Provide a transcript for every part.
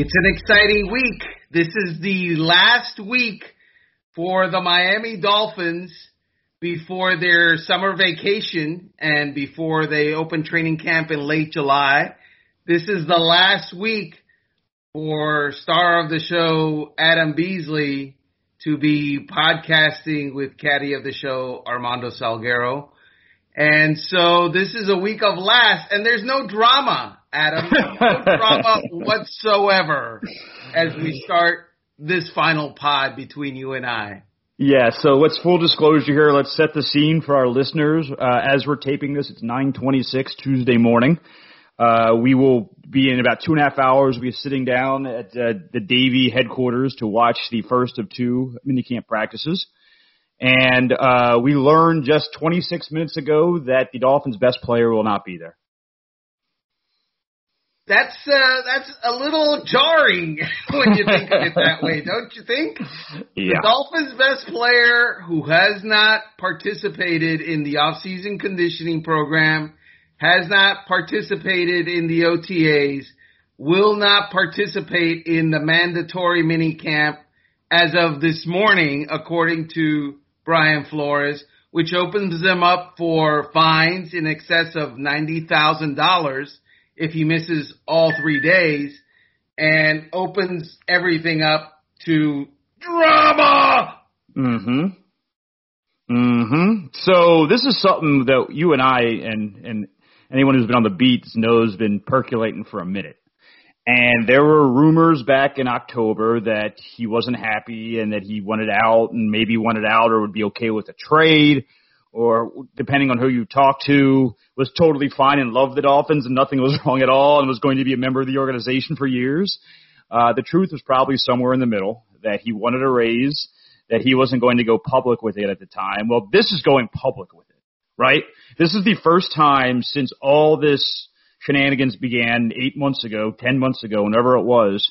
It's an exciting week. This is the last week for the Miami Dolphins before their summer vacation and before they open training camp in late July. This is the last week for star of the show Adam Beasley to be podcasting with caddy of the show Armando Salguero. And so this is a week of last and there's no drama Adam. No drama whatsoever as we start this final pod between you and I. Yeah, so let's full disclosure here. Let's set the scene for our listeners. Uh, as we're taping this, it's 9:26 Tuesday morning. Uh, we will be in about two and a half hours. We'll be sitting down at uh, the Davie headquarters to watch the first of two minicamp practices. And uh, we learned just 26 minutes ago that the Dolphins' best player will not be there. That's uh, that's a little jarring when you think of it that way, don't you think? Yeah. The Dolphins' best player who has not participated in the off-season conditioning program, has not participated in the OTAs, will not participate in the mandatory mini camp as of this morning, according to Brian Flores, which opens them up for fines in excess of ninety thousand dollars if he misses all three days and opens everything up to drama. Mm-hmm. Mm-hmm. So this is something that you and I and and anyone who's been on the beats knows been percolating for a minute. And there were rumors back in October that he wasn't happy and that he wanted out and maybe wanted out or would be okay with a trade or depending on who you talk to, was totally fine and loved the Dolphins and nothing was wrong at all and was going to be a member of the organization for years. Uh, the truth was probably somewhere in the middle that he wanted a raise, that he wasn't going to go public with it at the time. Well, this is going public with it, right? This is the first time since all this shenanigans began eight months ago, ten months ago, whenever it was,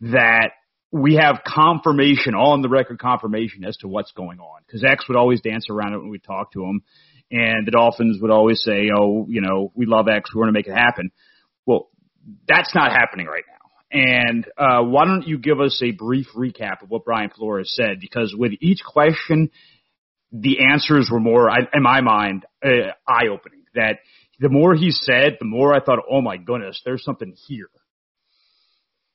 that we have confirmation on the record confirmation as to what's going on because X would always dance around it when we talk to him, and the Dolphins would always say, "Oh, you know, we love X, we're going to make it happen." Well, that's not happening right now. And uh, why don't you give us a brief recap of what Brian Flores said? Because with each question, the answers were more, in my mind, uh, eye opening. That the more he said, the more I thought, "Oh my goodness, there's something here."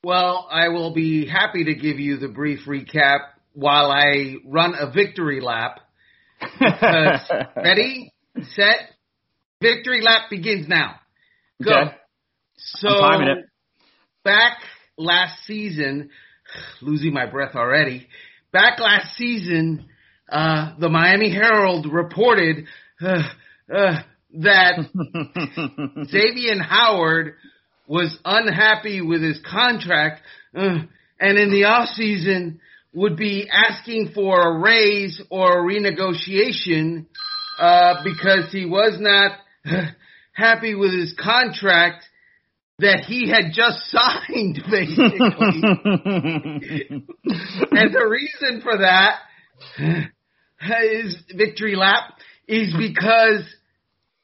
Well, I will be happy to give you the brief recap while I run a victory lap. Because, ready, set, victory lap begins now. Go. Okay. So, I'm timing it. back last season, losing my breath already. Back last season, uh, the Miami Herald reported uh, uh, that Xavier Howard was unhappy with his contract, uh, and in the off season would be asking for a raise or a renegotiation uh, because he was not happy with his contract that he had just signed, basically. and the reason for that is victory lap is because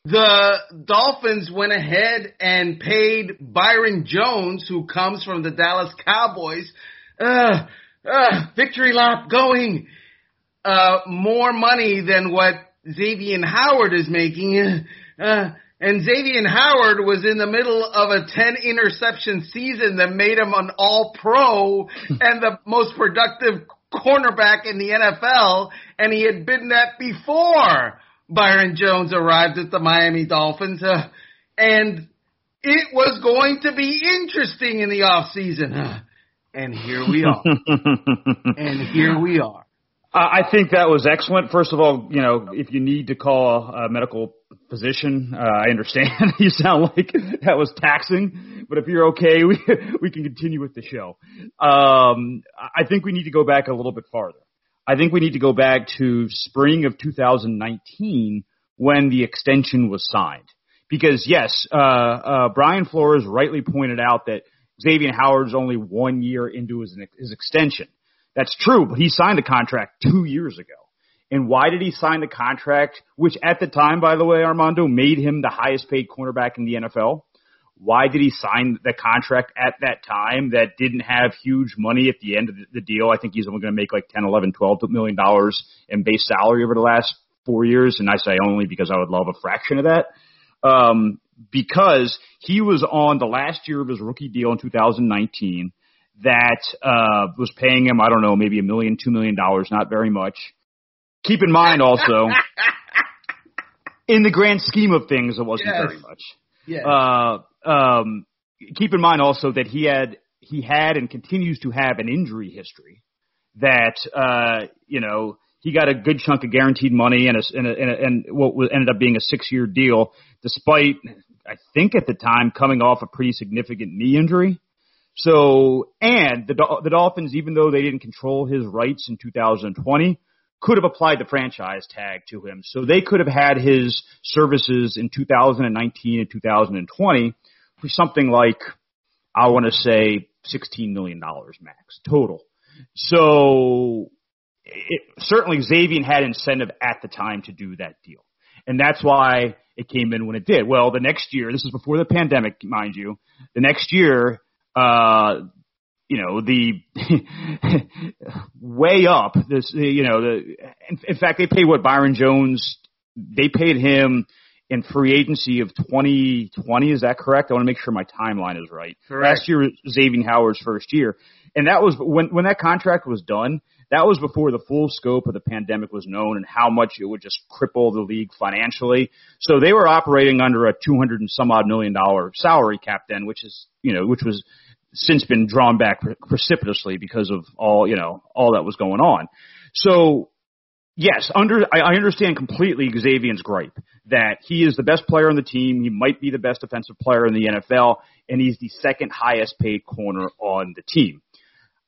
the Dolphins went ahead and paid Byron Jones, who comes from the Dallas Cowboys, uh, uh, victory lap going, uh, more money than what Xavier Howard is making. Uh, and Xavier Howard was in the middle of a 10 interception season that made him an all pro and the most productive cornerback in the NFL. And he had been that before. Byron Jones arrived at the Miami Dolphins, uh, and it was going to be interesting in the off season. Uh, and here we are. and here we are. I think that was excellent. First of all, you know, if you need to call a medical physician, uh, I understand. you sound like that was taxing, but if you're okay, we we can continue with the show. Um, I think we need to go back a little bit farther. I think we need to go back to spring of 2019 when the extension was signed. Because yes, uh, uh, Brian Flores rightly pointed out that Xavier Howard's only one year into his, his extension. That's true, but he signed a contract two years ago. And why did he sign the contract, which at the time, by the way, Armando, made him the highest paid cornerback in the NFL? Why did he sign the contract at that time that didn't have huge money at the end of the deal? I think he's only going to make like 10, 11, 12 million dollars in base salary over the last four years. And I say only because I would love a fraction of that. Um, because he was on the last year of his rookie deal in 2019 that, uh, was paying him, I don't know, maybe a million, two million dollars, not very much. Keep in mind also, in the grand scheme of things, it wasn't Yes. very much. Yeah. Uh, um, keep in mind also that he had he had and continues to have an injury history that uh, you know he got a good chunk of guaranteed money and a, and, a, and, a, and what ended up being a six year deal, despite I think at the time coming off a pretty significant knee injury. So and the the Dolphins, even though they didn't control his rights in 2020, could have applied the franchise tag to him. So they could have had his services in 2019 and 2020 for something like, I want to say $16 million max total. So it, certainly Xavier had incentive at the time to do that deal. And that's why it came in when it did. Well, the next year, this is before the pandemic, mind you, the next year, uh, you know, the way up this, you know, the, in, in fact, they paid what Byron Jones, they paid him in free agency of 2020. Is that correct? I want to make sure my timeline is right. Correct. Last year was Xavier Howard's first year. And that was when, when that contract was done, that was before the full scope of the pandemic was known and how much it would just cripple the league financially. So they were operating under a 200 and some odd million dollar salary cap then, which is, you know, which was since been drawn back precipitously because of all, you know, all that was going on. So yes, under, I, I understand completely Xavier's gripe that he is the best player on the team. He might be the best defensive player in the NFL and he's the second highest paid corner on the team.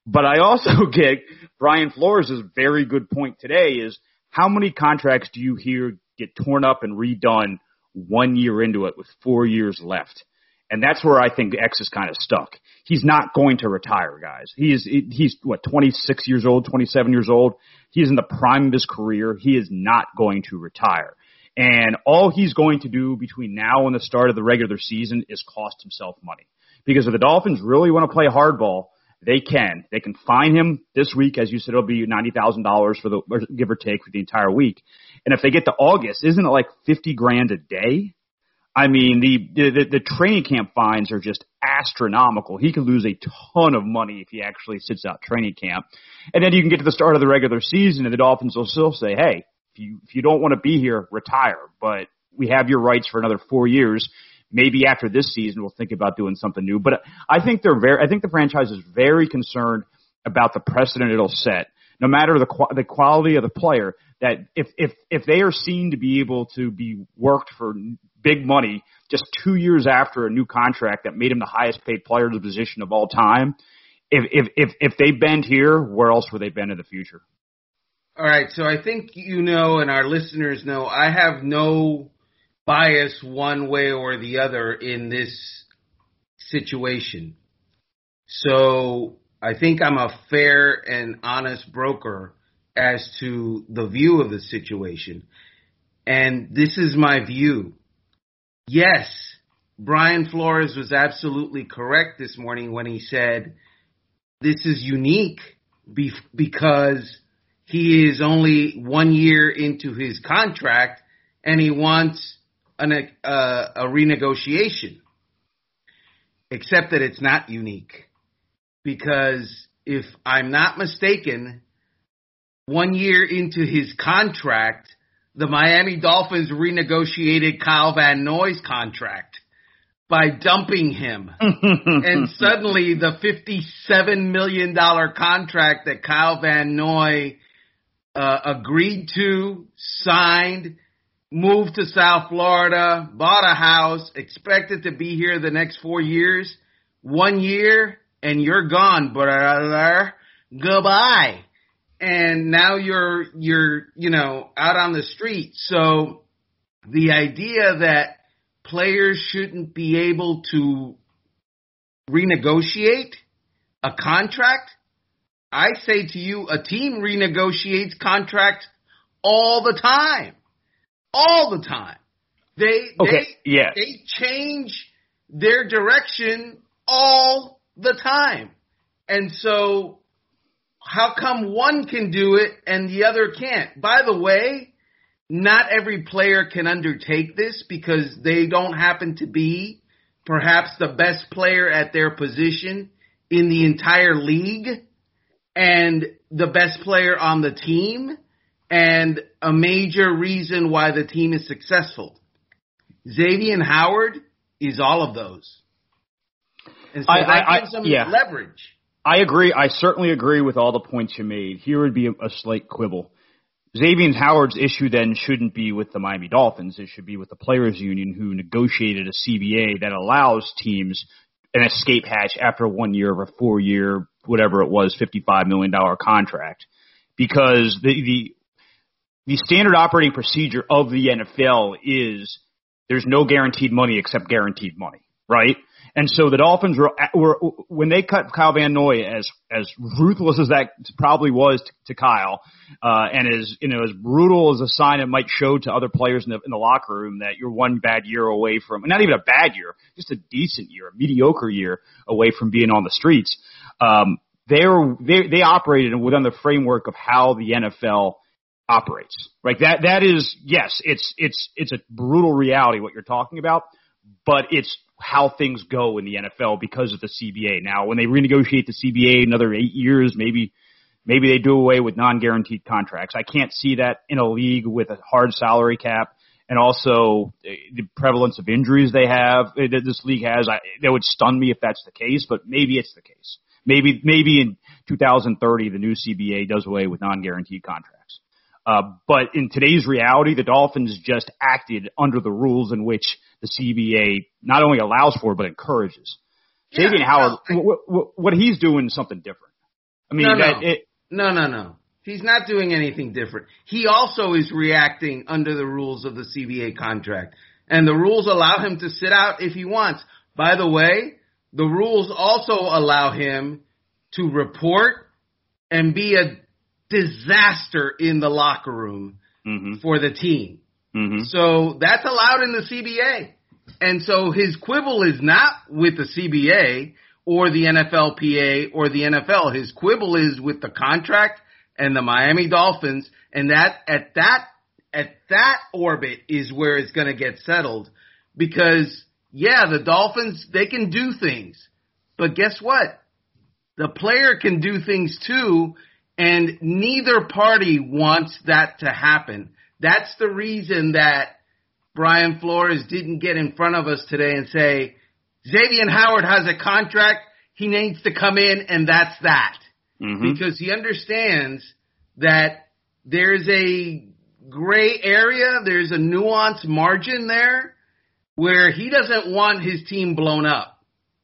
But I also get Brian Flores' very good point today is how many contracts do you hear get torn up and redone one year into it with four years left? And that's where I think X is kind of stuck. He's not going to retire, guys. He's, he's what, 26 years old, 27 years old. He's in the prime of his career. He is not going to retire. And all he's going to do between now and the start of the regular season is cost himself money. Because if the Dolphins really want to play hardball, they can. They can fine him this week, as you said, it'll be ninety thousand dollars for the give or take for the entire week. And if they get to August, isn't it like fifty grand a day? I mean, the the, the training camp fines are just astronomical. He could lose a ton of money if he actually sits out training camp. And then you can get to the start of the regular season, and the Dolphins will still say, "Hey, if you if you don't want to be here, retire." But we have your rights for another four years maybe after this season we'll think about doing something new. But I think they're very, I think the franchise is very concerned about the precedent it'll set, no matter the qu- the quality of the player. That if if if they are seen to be able to be worked for big money just two years after a new contract that made him the highest paid player in the position of all time, if if if if they bend here, where else would they bend in the future? All right, so I think you know, and our listeners know, I have no bias one way or the other in this situation. So I think I'm a fair and honest broker as to the view of the situation. And this is my view. Yes, Brian Flores was absolutely correct this morning when he said this is unique be- because he is only one year into his contract and he wants an, a renegotiation. Except that it's not unique. Because if I'm not mistaken, one year into his contract, the Miami Dolphins renegotiated Kyle Van Noy's contract by dumping him. and suddenly the $57 million contract that Kyle Van Noy uh, agreed to, signed, moved to South Florida, bought a house, expected to be here the next four years, one year, and you're gone, brother. Goodbye. And now you're, you're, you know, out on the street. So the idea that players shouldn't be able to renegotiate a contract, I say to you, a team renegotiates contracts all the time all the time. They Okay, they yeah. they change their direction all the time. And so how come one can do it and the other can't? By the way, not every player can undertake this because they don't happen to be perhaps the best player at their position in the entire league and the best player on the team and a major reason why the team is successful. Xavier Howard is all of those. And so I- that I- gives them yeah. leverage. I agree. I certainly agree with all the points you made. Here would be a, a slight quibble. Xavier Howard's issue then shouldn't be with the Miami Dolphins. It should be with the players union who negotiated a CBA that allows teams an escape hatch after one year of a four year, whatever it was, $55 million contract. Because the, the, the standard operating procedure of the NFL is there's no guaranteed money except guaranteed money, right? And so the Dolphins were, were when they cut Kyle Van Noy, as as ruthless as that probably was to, to Kyle, uh, and as you know as brutal as a sign it might show to other players in the in the locker room that you're one bad year away from, not even a bad year, just a decent year, a mediocre year away from being on the streets. Um, they were they they operated within the framework of how the NFL operates. Right? That that is yes, it's it's it's a brutal reality what you're talking about, but it's how things go in the NFL because of the CBA. Now, when they renegotiate the CBA another eight years, maybe maybe they do away with non-guaranteed contracts. I can't see that in a league with a hard salary cap and also uh, the prevalence of injuries they have uh, that this league has. I, that would stun me if that's the case, but maybe it's the case. Maybe maybe in 2030 the new CBA does away with non-guaranteed contracts. Uh, but in today's reality, the Dolphins just acted under the rules in which the CBA not only allows for but encourages. Yeah, Xavier Howard, I- what, what, what he's doing is something different. I mean, No, that no. it, No, no, no. He's not doing anything different. He also is reacting under the rules of the CBA contract. And the rules allow him to sit out if he wants. By the way, the rules also allow him to report and be a disaster in the locker room mhm, for the team. mhm. So that's allowed in the CBA. And so his quibble is not with the CBA or the NFLPA or the NFL. His quibble is with the contract and the Miami Dolphins. And that at that at that orbit is where it's going to get settled because yeah, the Dolphins they can do things. But guess what? The player can do things too and neither party wants that to happen. That's the reason that Brian Flores didn't get in front of us today and say, Xavier Howard has a contract. He needs to come in and that's that. Mhm. Because he understands that there's a gray area, there's a nuanced margin there where he doesn't want his team blown up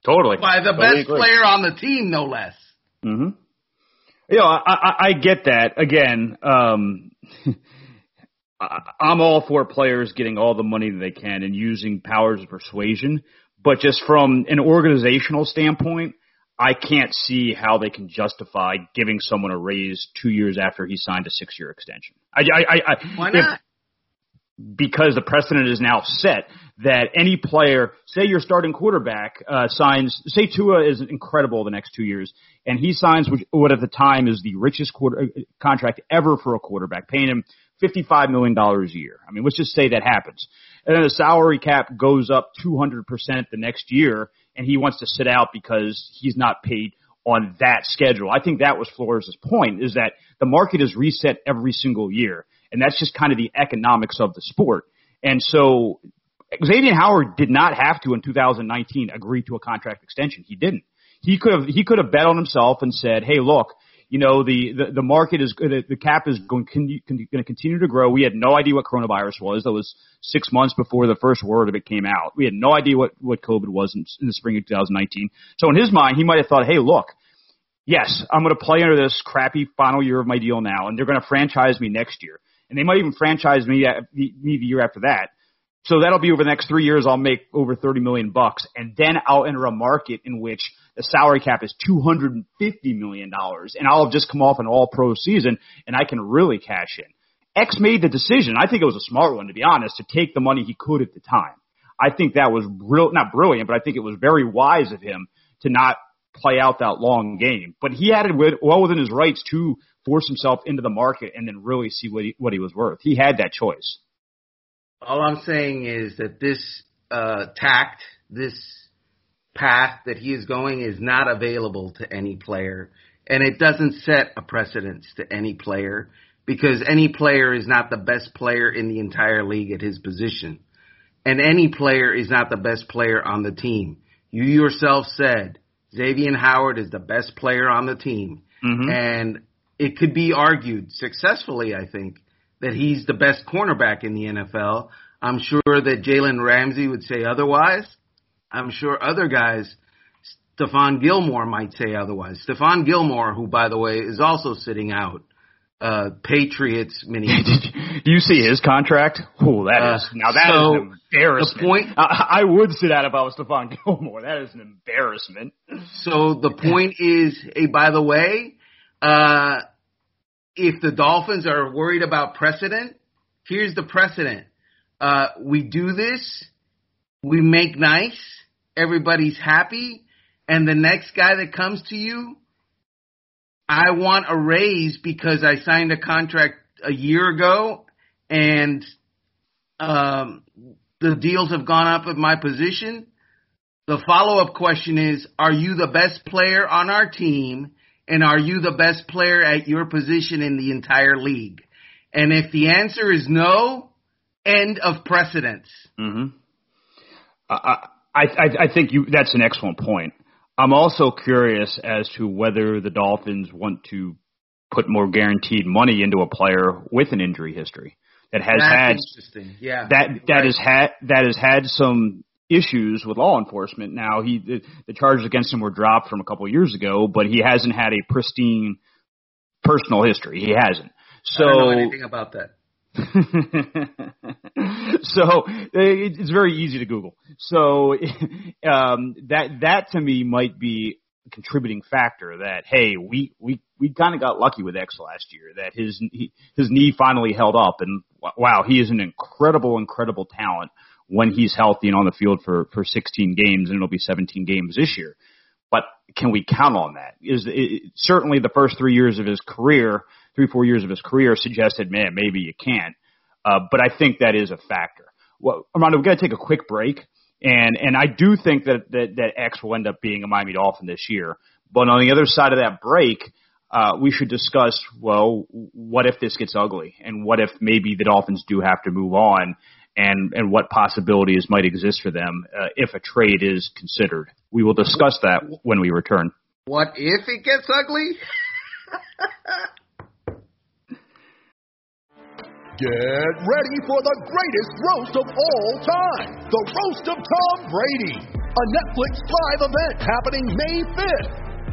Totally. by the Totally best agree. player on the team, no less. hmm You know, I, I, I get that. Again, um, I, I'm all for players getting all the money that they can and using powers of persuasion. But just from an organizational standpoint, I can't see how they can justify giving someone a raise two years after he signed a six-year extension. I, I, I, I Why not? Because the precedent is now set that any player, say your starting quarterback, uh, signs, say Tua is incredible the next two years, and he signs what- at the time is the richest quarter, uh, contract ever for a quarterback, paying him $55 million a year. I mean, let's just say that happens. And then the salary cap goes up 200% the next year, and he wants to sit out because he's not paid on that schedule. I think that was Flores' point, is that the market is reset every single year. And that's just kind of the economics of the sport. And so Xavier Howard did not have to in 2019 agree to a contract extension. He didn't. He could have, he could have bet on himself and said, Hey, look, you know, the, the, the market is, the, the cap is going, going to continue to grow. We had no idea what coronavirus was. That was six months before the first word of it came out. We had no idea what, what COVID was in, in the spring of 2019. So in his mind, he might have thought, Hey, look, yes, I'm going to play under this crappy final year of my deal now, and they're going to franchise me next year, and they might even franchise me uh, me the year after that. So that'll be over the next three years. I'll make over 30 million bucks, and then I'll enter a market in which the salary cap is 250 million dollars, and I'll have just come off an All-Pro season, and I can really cash in. X made the decision. I think it was a smart one, to be honest, to take the money he could at the time. I think that was real, not brilliant, but I think it was very wise of him to not play out that long game. But he had it well within his rights to force himself into the market and then really see what he, what he was worth. He had that choice. All I'm saying is that this uh, tact, this path that he is going is not available to any player. And it doesn't set a precedence to any player because any player is not the best player in the entire league at his position. And any player is not the best player on the team. You yourself said Xavier Howard is the best player on the team. Mm-hmm. And it could be argued successfully, I think, that he's the best cornerback in the NFL. I'm sure that Jalen Ramsey would say otherwise. I'm sure other guys, Stephon Gilmore might say otherwise. Stephon Gilmore, who by the way is also sitting out uh Patriots mini. Do you see his contract? Oh, that uh, is now that so is embarrassment. The point I, I would sit out if I was Stephon Gilmore. That is an embarrassment. So the point is, hey, by the way, uh if the Dolphins are worried about precedent, here's the precedent. Uh we do this, we make nice, everybody's happy, and the next guy that comes to you I want a raise because I signed a contract a year ago and um, the deals have gone up at my position. The follow up question is Are you the best player on our team? And are you the best player at your position in the entire league? And if the answer is no, end of precedence. Mm-hmm. I, I, I think you, that's an excellent point. I'm also curious as to whether the Dolphins want to put more guaranteed money into a player with an injury history that has That's had interesting. Yeah. that that right. has had that has had some issues with law enforcement. Now he the, the charges against him were dropped from a couple of years ago, but he hasn't had a pristine personal history. He hasn't. So I don't know anything about that. so it's very easy to Google. So um, that that to me might be a contributing factor. That hey, we we we kind of got lucky with X last year. That his he, his knee finally held up, and wow, he is an incredible, incredible talent when he's healthy and on the field for for 16 games, and it'll be 17 games this year. But can we count on that? Is it, certainly the first three years of his career three, four years of his career suggested, man, maybe you can't. Uh, but I think that is a factor. Well, Armando, we've got to take a quick break. And, and I do think that, that, that X will end up being a Miami Dolphin this year. But on the other side of that break, uh, we should discuss, well, what if this gets ugly? And what if maybe the Dolphins do have to move on? And, and what possibilities might exist for them uh, if a trade is considered. We will discuss that when we return. What if it gets ugly? Get ready for the greatest roast of all time the Roast of Tom Brady, a Netflix live event happening May 5th.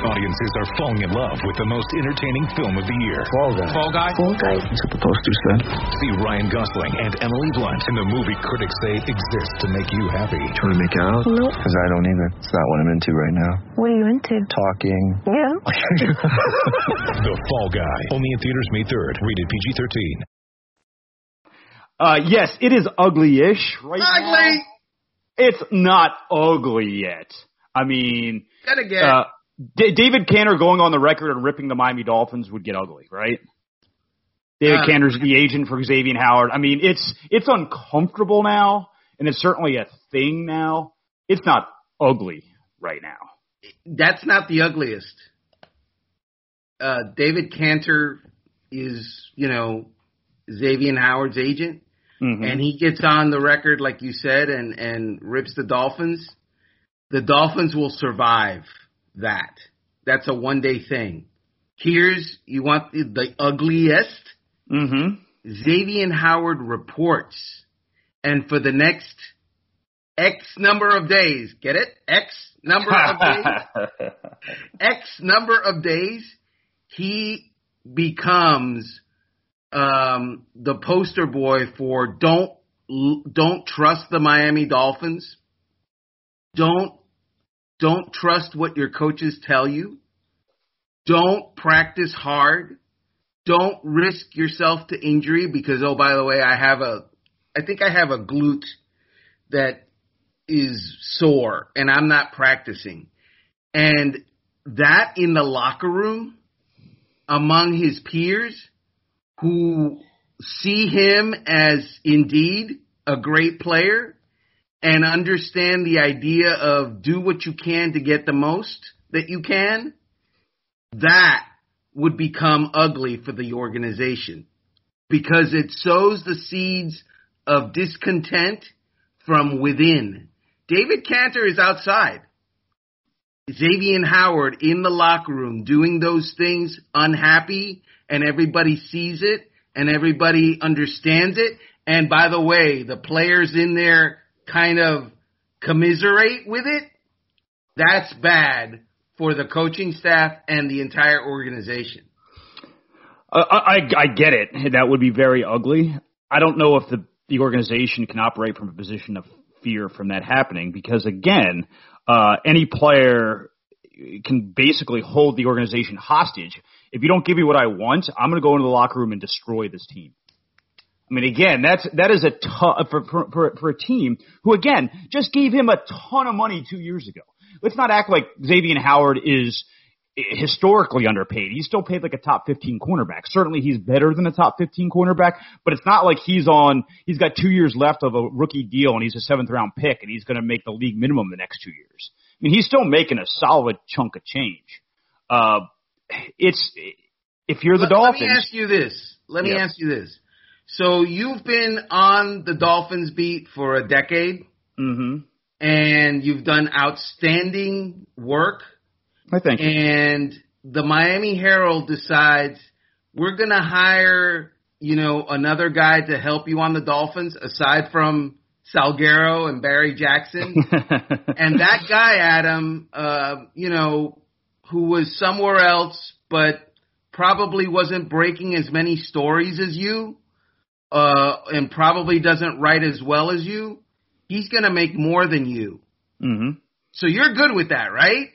Audiences are falling in love with the most entertaining film of the year. Fall Guy. Fall Guy? Fall Guy. That's what the poster said. See Ryan Gosling and Emily Blunt in the movie critics say exists to make you happy. Trying to make it out? Nope. Because I don't either. It's not what I'm into right now. What are you into? Talking. Yeah. the Fall Guy. Only in theaters May 3rd. Rated PG-13. Uh, yes, it is ugly-ish right Ugly. now. It's not ugly yet. I mean, Gotta get. uh, D- David Canter going on the record and ripping the Miami Dolphins would get ugly, right? David Uh, Canter's the agent for Xavier Howard. I mean, it's it's uncomfortable now, and it's certainly a thing now. It's not ugly right now. that's not the ugliest. Uh, David Canter is, you know, Xavier Howard's agent, Mhm. and he gets on the record, like you said, and and rips the Dolphins. The Dolphins will survive that. That's a one day thing. Here's you want the, the ugliest. Mhm. Xavier Howard reports, and for the next X number of days. Get it? X number of days. X number of days, he becomes um, the poster boy for don't don't trust the Miami Dolphins. Don't don't trust what your coaches tell you. Don't practice hard. Don't risk yourself to injury because oh by the way, I have a I think I have a glute that is sore and I'm not practicing. And that in the locker room among his peers who see him as indeed a great player and understand the idea of do what you can to get the most that you can, that would become ugly for the organization because it sows the seeds of discontent from within. David Canter is outside. Xavier Howard in the locker room doing those things unhappy and everybody sees it and everybody understands it. And by the way, the players in there kind of commiserate with it. That's bad for the coaching staff and the entire organization. Uh, I, I get it. That would be very ugly. I don't know if the, the organization can operate from a position of fear from that happening because again, uh, any player can basically hold the organization hostage. If you don't give me what I want, I'm going to go into the locker room and destroy this team. I mean, again, that's that is a ton for, for for a team who again just gave him a ton of money two years ago. Let's not act like Xavier Howard is historically underpaid. He's still paid like a top 15 cornerback. Certainly he's better than a top 15 cornerback, but it's not like he's on, he's got two years left of a rookie deal and he's a seventh round pick and he's going to make the league minimum the next two years. I mean, he's still making a solid chunk of change. Uh, it's, if you're the let, Dolphins. Let me ask you this. Let me Yeah. ask you this. So you've been on the Dolphins beat for a decade hmm and you've done outstanding work I think. and the Miami Herald decides we're going to hire, you know, another guy to help you on the Dolphins aside from Salguero and Barry Jackson. and that guy, Adam, uh, you know, who was somewhere else, but probably wasn't breaking as many stories as you, uh, and probably doesn't write as well as you. He's going to make more than you. hmm So you're good with that, right?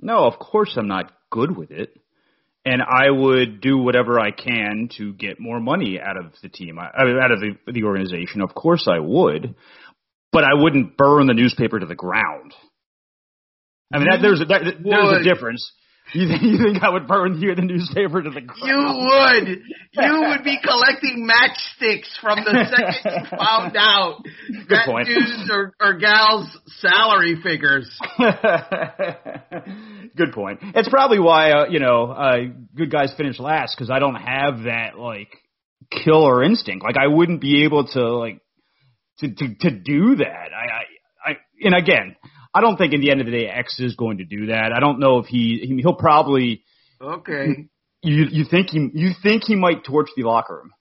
No, of course I'm not good with it. And I would do whatever I can to get more money out of the team, mean, out of the, the organization. Of course I would, but I wouldn't burn the newspaper to the ground. I mean, that, there's a, that, there's a difference. You think, you think I would burn the, the newspaper to the ground? You would. You would be collecting matchsticks from the second you found out that point. dude's or, or gal's salary figures. good point. It's probably why uh, you know uh, good guys finish last because I don't have that like killer instinct. Like I wouldn't be able to like to to, to do that. I, I I and again, I don't think in the end of the day X is going to do that. I don't know if he, he he'll probably Okay. you you think he you think he might torch the locker room.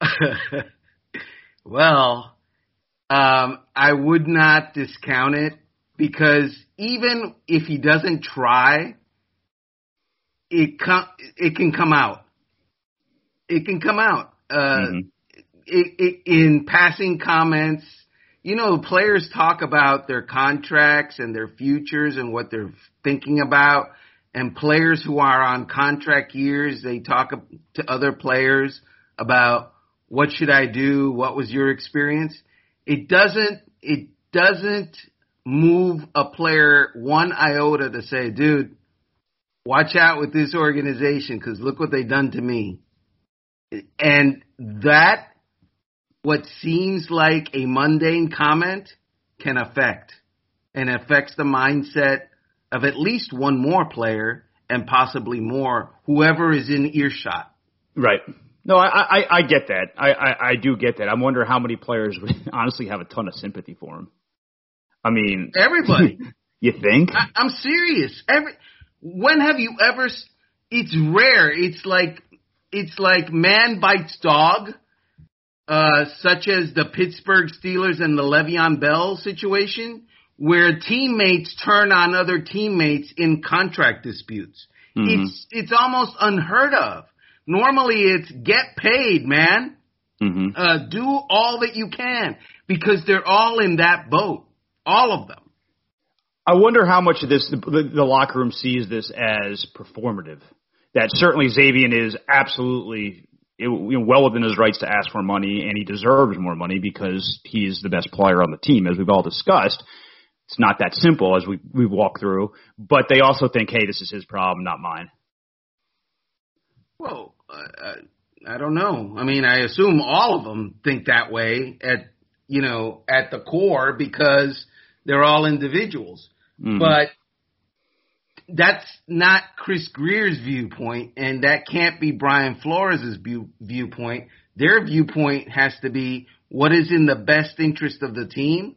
well, um, I would not discount it because even if he doesn't try, it com- it can come out. It can come out. Uh, Mhm. it, it, in passing comments, you know, players talk about their contracts and their futures and what they're thinking about. And players who are on contract years, they talk to other players about what should I do? What was your experience? It doesn't, it doesn't move a player one iota to say, dude, watch out with this organization because look what they've done to me. And that, what seems like a mundane comment can affect and affects the mindset of at least one more player and possibly more, whoever is in earshot. Right. No, I, I, I get that. I, I, I do get that. I wonder how many players would honestly have a ton of sympathy for him. I mean, Everybody. you think? I, I'm serious. Every when have you ever? s- It's rare. It's like it's like man bites dog. Uh, such as the Pittsburgh Steelers and the Le'Veon Bell situation, where teammates turn on other teammates in contract disputes. Mhm. It's it's almost unheard of. Normally, it's get paid, man. hmm Uh, do all that you can because they're all in that boat, all of them. I wonder how much of this the, the, the locker room sees this as performative. That certainly Xavier is absolutely you know, well within his rights to ask for money, and he deserves more money because he's the best player on the team, as we've all discussed. It's not that simple as we we walk through, but they also think, hey, this is his problem, not mine. Well, uh, I don't know. I mean, I assume all of them think that way at you know at the core because they're all individuals. Mhm. But that's not Chris Grier's viewpoint, and that can't be Brian Flores' view, viewpoint. Their viewpoint has to be what is in the best interest of the team,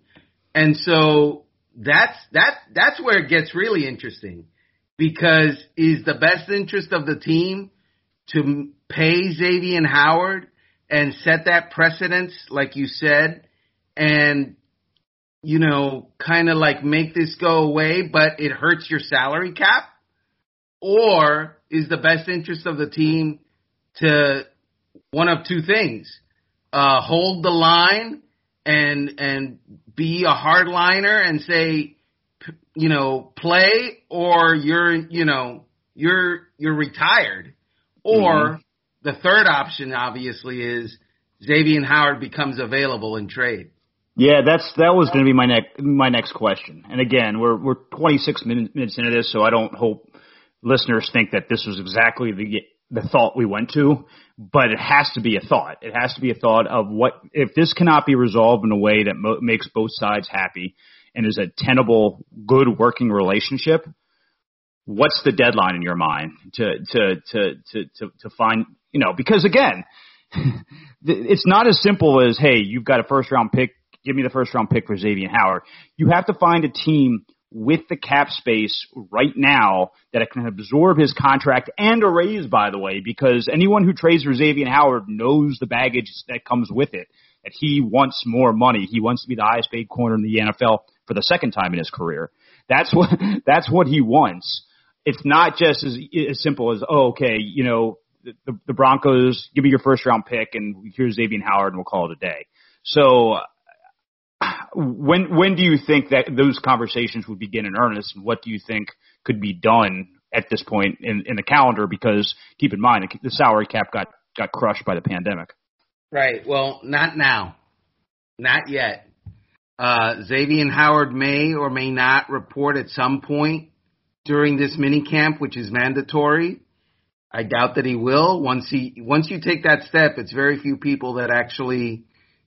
and so that's that that's where it gets really interesting because is the best interest of the team to pay Xavier Howard and set that precedence, like you said, and you know, kind of like make this go away, but it hurts your salary cap? Or is the best interest of the team to one of two things? Uh, hold the line and, and be a hardliner and say, p- you know, play or you're, you know, you're, you're retired. Or the third option obviously is Xavier Howard becomes available in trade. Yeah, that's that was going to be my next my next question. And again, we're we're 26 minutes into this, so I don't hope listeners think that this was exactly the the thought we went to, but it has to be a thought. It has to be a thought of what if this cannot be resolved in a way that mo- makes both sides happy and is a tenable, good working relationship. What's the deadline in your mind to to to to to, to find you know because again, it's not as simple as hey, you've got a first round pick give me the first round pick for Xavier Howard. You have to find a team with the cap space right now that can absorb his contract and a raise, by the way, because anyone who trades for Xavier Howard knows the baggage that comes with it. That he wants more money. He wants to be the highest paid corner in the NFL for the second time in his career. That's what that's what he wants. It's not just as as simple as oh, okay, you know, the, the, Broncos give me your first round pick and here's Xavier Howard and we'll call it a day. So when when do you think that those conversations would begin in earnest, and what do you think could be done at this point in, in the calendar? Because keep in mind, the salary cap got got crushed by the pandemic. Right. Well, not now, not yet. Uh, Xavier Howard may or may not report at some point during this mini camp, which is mandatory. I doubt that he will. Once he once you take that step, it's very few people that actually,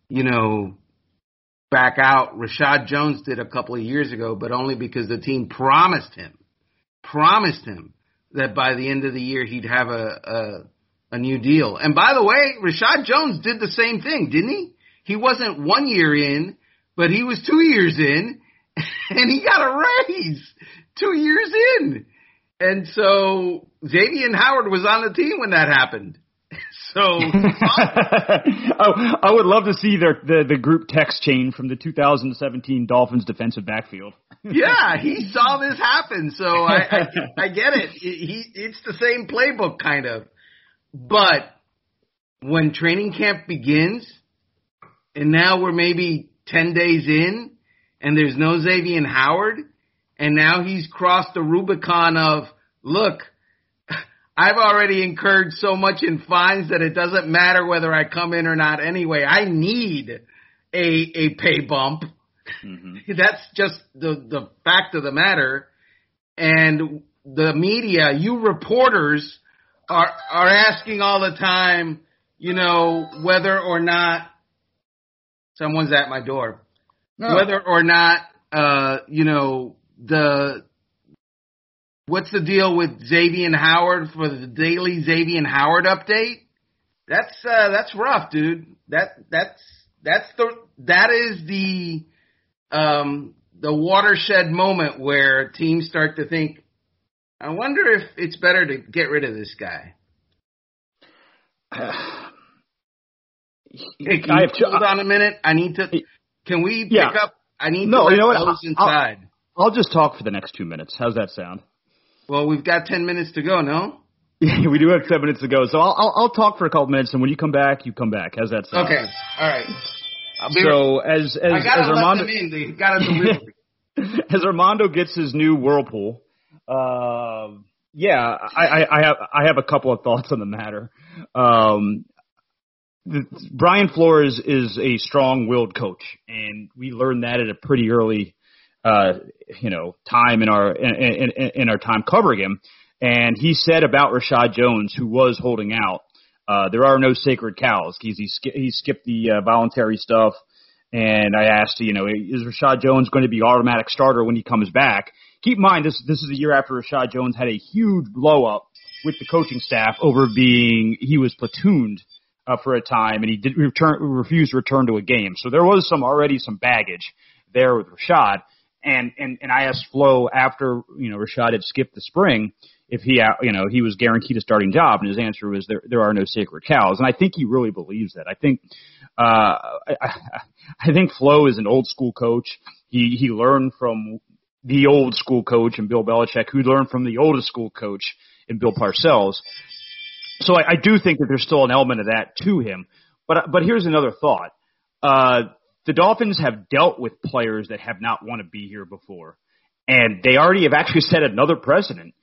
you know, back out. Reshad Jones did a couple of years ago, but only because the team promised him, promised him that by the end of the year he'd have a, a, a new deal. And by the way, Reshad Jones did the same thing, didn't he? He wasn't one year in, but he was two years in, and he got a raise two years in. And so Xavier Howard was on the team when that happened. So oh, I would love to see their, the the group text chain from the 2017 Dolphins defensive backfield. yeah, he saw this happen, so I, I I get it. He it's the same playbook kind of, but when training camp begins, and now we're maybe ten days in, and there's no Xavier Howard, and now he's crossed the Rubicon of look. I've already incurred so much in fines that it doesn't matter whether I come in or not anyway. I need a a pay bump. Mm-hmm. That's just the the fact of the matter. And the media, you reporters are are asking all the time, you know, whether or not someone's at my door. No. Whether or not uh, you know, the What's the deal with Xavier Howard for the daily Xavier Howard update? That's uh, that's rough, dude. That that's that's the that is the um, the watershed moment where teams start to think, I wonder if it's better to get rid of this guy. Hey, can I you have hold on a minute? I need to. Can we pick up? I need No, to you know what? I'll- inside. I'll just talk for the next two minutes. How's that sound? Well, we've got ten minutes to go. No. Yeah, we do have seven minutes to go, so I'll, I'll I'll talk for a couple minutes, and when you come back, you come back. How's that sound? Okay. All right. So as as as Armando them in. They got a delivery. as Armando gets his new whirlpool, uh, yeah, I, I, I have I have a couple of thoughts on the matter. Um, the, Brian Flores is a strong-willed coach, and we learned that at a pretty early, uh, you know, time in our in, in, in our time covering him. And he said about Reshad Jones, who was holding out, uh, there are no sacred cows. He's he, sk- he skipped the uh, voluntary stuff. And I asked, you know, is Reshad Jones going to be automatic starter when he comes back? Keep in mind, this this is a year after Reshad Jones had a huge blow up with the coaching staff over being he was platooned uh, for a time and he did return refused to return to a game. So there was some already some baggage there with Reshad. And and and I asked Flo after you know Reshad had skipped the spring if he uh, you know he was guaranteed a starting job, and his answer was there there are no sacred cows, and I think he really believes that. I think uh, I, I, think Flo is an old school coach. He he learned from the old school coach and Bill Belichick, who learned from the oldest school coach in Bill Parcells. So I, I do think that there's still an element of that to him. But but here's another thought. Uh, the Dolphins have dealt with players that have not want to be here before, and they already have actually set another precedent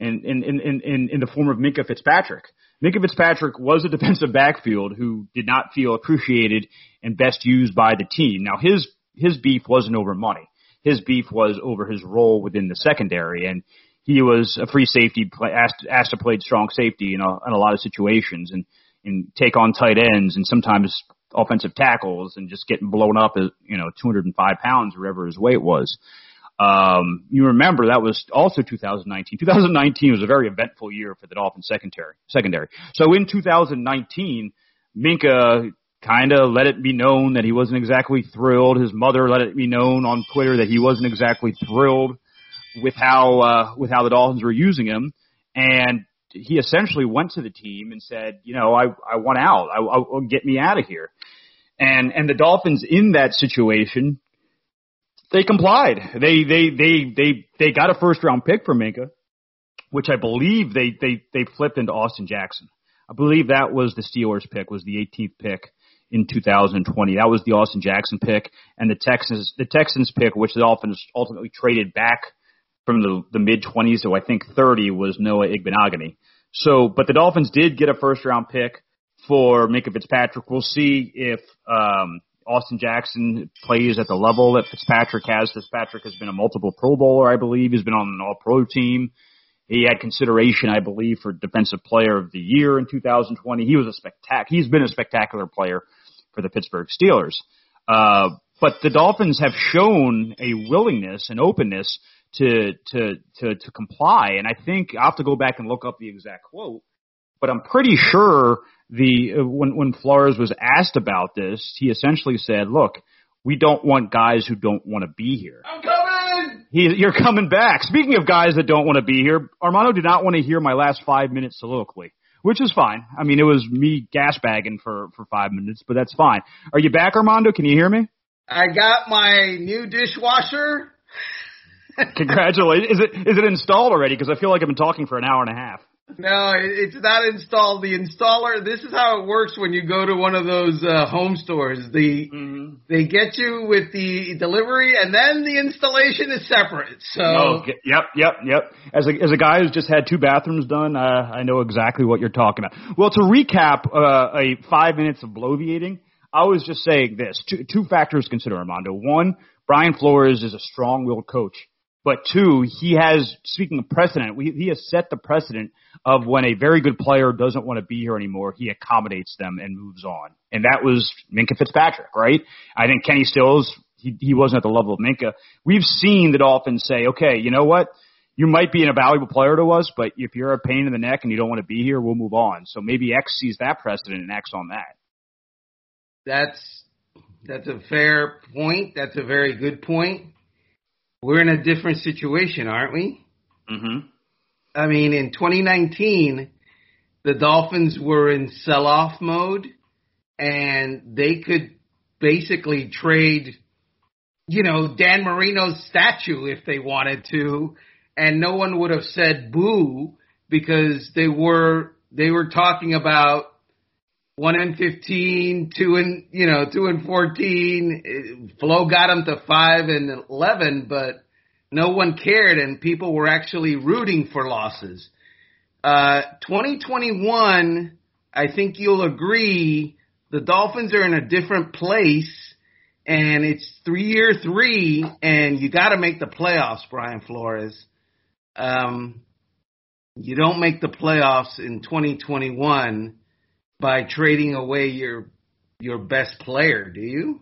in in in in, in the form of Minkah Fitzpatrick. Minkah Fitzpatrick was a defensive backfield who did not feel appreciated and best used by the team. Now his his beef wasn't over money. His beef was over his role within the secondary, and he was a free safety, asked asked to play strong safety in a, in a lot of situations, and and take on tight ends and sometimes offensive tackles, and just getting blown up at you know 205 pounds, wherever his weight was. Um, you remember that was also 2019. 2019 was a very eventful year for the Dolphins secondary. Secondary. So in 2019, Minkah kind of let it be known that he wasn't exactly thrilled. His mother let it be known on Twitter that he wasn't exactly thrilled with how uh, with how the Dolphins were using him, and he essentially went to the team and said, you know, I I want out. I, I oh, get me out of here. And and the Dolphins in that situation they complied. They they they they they got a first round pick for Minkah, which I believe they they they flipped into Austin Jackson. I believe that was the Steelers pick, was the 18th pick in 2020. That was the Austin Jackson pick, and the Texans the Texans pick, which the Dolphins ultimately traded back from the the mid 20s to I think 30, was Noah Igbinoghene. So, but the Dolphins did get a first round pick for Minkah Fitzpatrick. We'll see if um, Austin Jackson plays at the level that Fitzpatrick has. Fitzpatrick has been a multiple Pro Bowler, I believe. He's been on an All Pro team. He had consideration, I believe, for Defensive Player of the Year in 2020. He was a spectac. He's been a spectacular player for the Pittsburgh Steelers. Uh, but the Dolphins have shown a willingness and openness to to to to comply, and I think I have to go back and look up the exact quote. But I'm pretty sure the when when Flores was asked about this, he essentially said, "Look, we don't want guys who don't want to be here." I'm coming. He, you're coming back. Speaking of guys that don't want to be here, Armando did not want to hear my last five minutes soliloquy, which is fine. I mean, it was me gas bagging for for five minutes, but that's fine. Are you back, Armando? Can you hear me? I got my new dishwasher. Congratulations. Is it is it installed already? Because I feel like I've been talking for an hour and a half. No, it's not installed. The installer. This is how it works when you go to one of those uh, home stores. The Mm-hmm. they get you with the delivery, and then the installation is separate. So Oh, yep, yep, yep. As a as a guy who's just had two bathrooms done, uh, I know exactly what you're talking about. Well, to recap, uh, a five minutes of bloviating, I was just saying this: two, two factors to consider, Armando. One, Brian Flores is a strong-willed coach, but two, he has. Speaking of precedent, we, he has set the precedent of when a very good player doesn't want to be here anymore, he accommodates them and moves on. And that was Minkah Fitzpatrick, right? I think Kenny Stills he, he wasn't at the level of Minkah. We've seen the Dolphins say, okay, you know what? You might be an invaluable player to us, but if you're a pain in the neck and you don't want to be here, we'll move on. So maybe X sees that precedent and acts on that. that's that's a fair point. That's a very good point. We're in a different situation, aren't we? Mm-hmm. I mean, in 2019, the Dolphins were in sell-off mode, and they could basically trade, you know, Dan Marino's statue if they wanted to, and no one would have said boo because they were they were talking about one and fifteen, two and you know two and fourteen. Flo got them to five and eleven, but no one cared, and people were actually rooting for losses. Uh, 2021, I think you'll agree, the Dolphins are in a different place, and it's three year three, and you got to make the playoffs, Brian Flores. Um, you don't make the playoffs in 2021 by trading away your your best player, do you?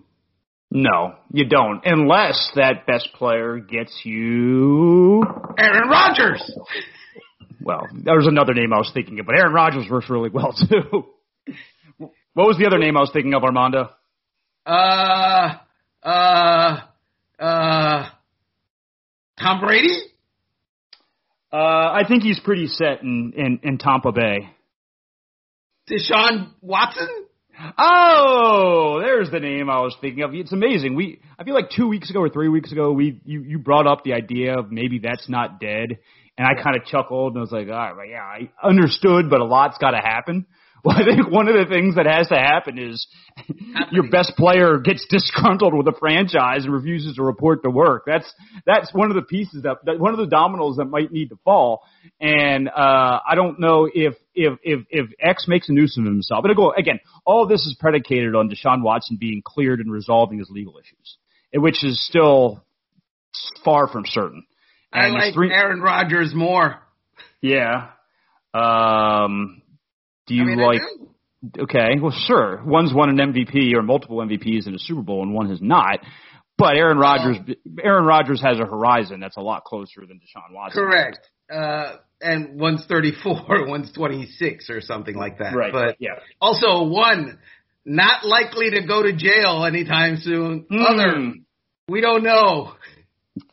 No, you don't, unless that best player gets you. Aaron Rodgers. Well, there's another name I was thinking of, but Aaron Rodgers works really well too. what was the other name I was thinking of, Armando? Uh, uh, uh, Tom Brady. Uh, I think he's pretty set in, in, in Tampa Bay. Deshaun Watson. Oh, there's the name I was thinking of. It's amazing. We, I feel like two weeks ago or three weeks ago, we you you brought up the idea of maybe that's not dead, and I kind of chuckled and I was like, all right, yeah, I understood, but a lot's got to happen. Well, I think one of the things that has to happen is your best player gets disgruntled with a franchise and refuses to report to work. That's that's one of the pieces that, that one of the dominoes that might need to fall. And uh, I don't know if if if if X makes a nuisance of himself. But go again. All this is predicated on Deshaun Watson being cleared and resolving his legal issues, which is still far from certain. I like three- Aaron Rodgers more. yeah. Um, do you I mean, like? do. Okay, well, sure. One's won an MVP or multiple MVPs in a Super Bowl, and one has not. But Aaron Rodgers, Aaron Rodgers has a horizon that's a lot closer than Deshaun Watson. Correct. Uh, and one's 34, one's 26 or something like that. Right. But yeah. also one not likely to go to jail anytime soon. Other, Mm. we don't know.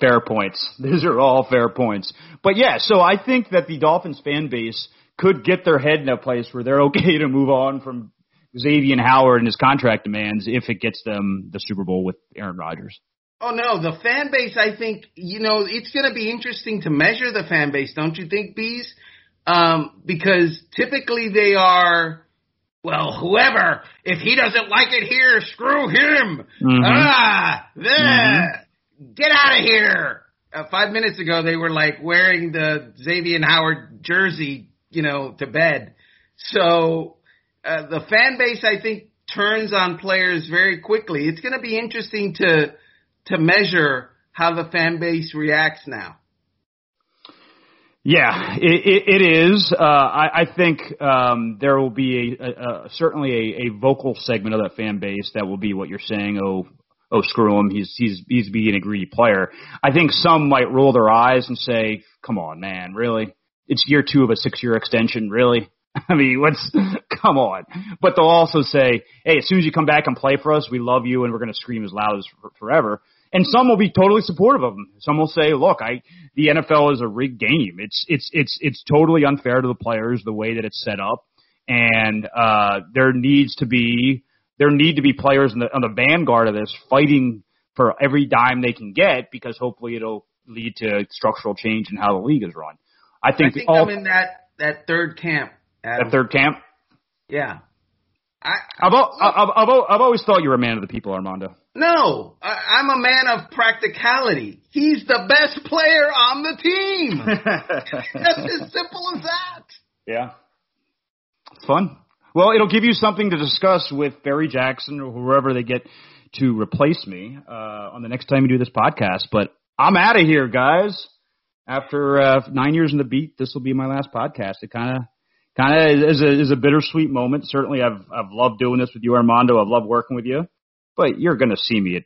Fair points. These are all fair points. But yeah, so I think that the Dolphins fan base could get their head in a place where they're okay to move on from Xavier Howard and his contract demands if it gets them the Super Bowl with Aaron Rodgers. Oh no, the fan base. I think you know it's going to be interesting to measure the fan base, don't you think, bees? Um, because typically they are, well, whoever. If he doesn't like it here, screw him. Mhm. Ah, there, get out of here. Uh, five minutes ago, they were like wearing the Xavier Howard jersey, you know, to bed. So uh, the fan base, I think, turns on players very quickly. It's going to be interesting to to measure how the fan base reacts now. Yeah, it, it, it is. Uh, I, I think um, there will be a, a, a certainly a, a vocal segment of that fan base that will be what you're saying. Oh, oh, screw him. He's he's he's being a greedy player. I think some might roll their eyes and say, "Come on, man, really? It's year two of a six-year extension, really." I mean, what's come on? But they'll also say, "Hey, as soon as you come back and play for us, we love you, and we're going to scream as loud as for, forever." And some will be totally supportive of them. Some will say, "Look, I the NFL is a rigged game. It's it's it's it's totally unfair to the players the way that it's set up, and uh, there needs to be there need to be players in the, on the vanguard of this fighting for every dime they can get because hopefully it'll lead to structural change in how the league is run. I I think, think all I'm in that that third camp. Adam. that third camp. yeah. I, I've, I've, I've, I've always thought you were a man of the people, Armando. no, I, I'm a man of practicality. He's the best player on the team. That's as simple as that. Yeah. It's fun. Well, it'll give you something to discuss with Barry Jackson or whoever they get to replace me uh, on the next time you do this podcast. But I'm out of here, guys. After uh, nine years in the beat, this will be my last podcast. It kind of kind of is a, is a bittersweet moment. Certainly, I've I've loved doing this with you, Armando. I've loved working with you. But you're going to see me at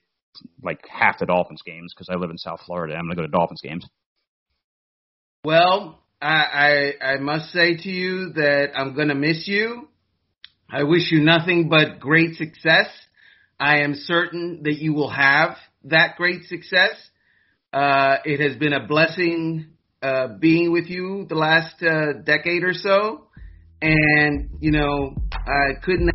like half the Dolphins games because I live in South Florida. I'm going to go to Dolphins games. Well, I, I I must say to you that I'm gonna miss you. I wish you nothing but great success. I am certain that you will have that great success. Uh, it has been a blessing uh, being with you the last uh, decade or so, and you know I couldn't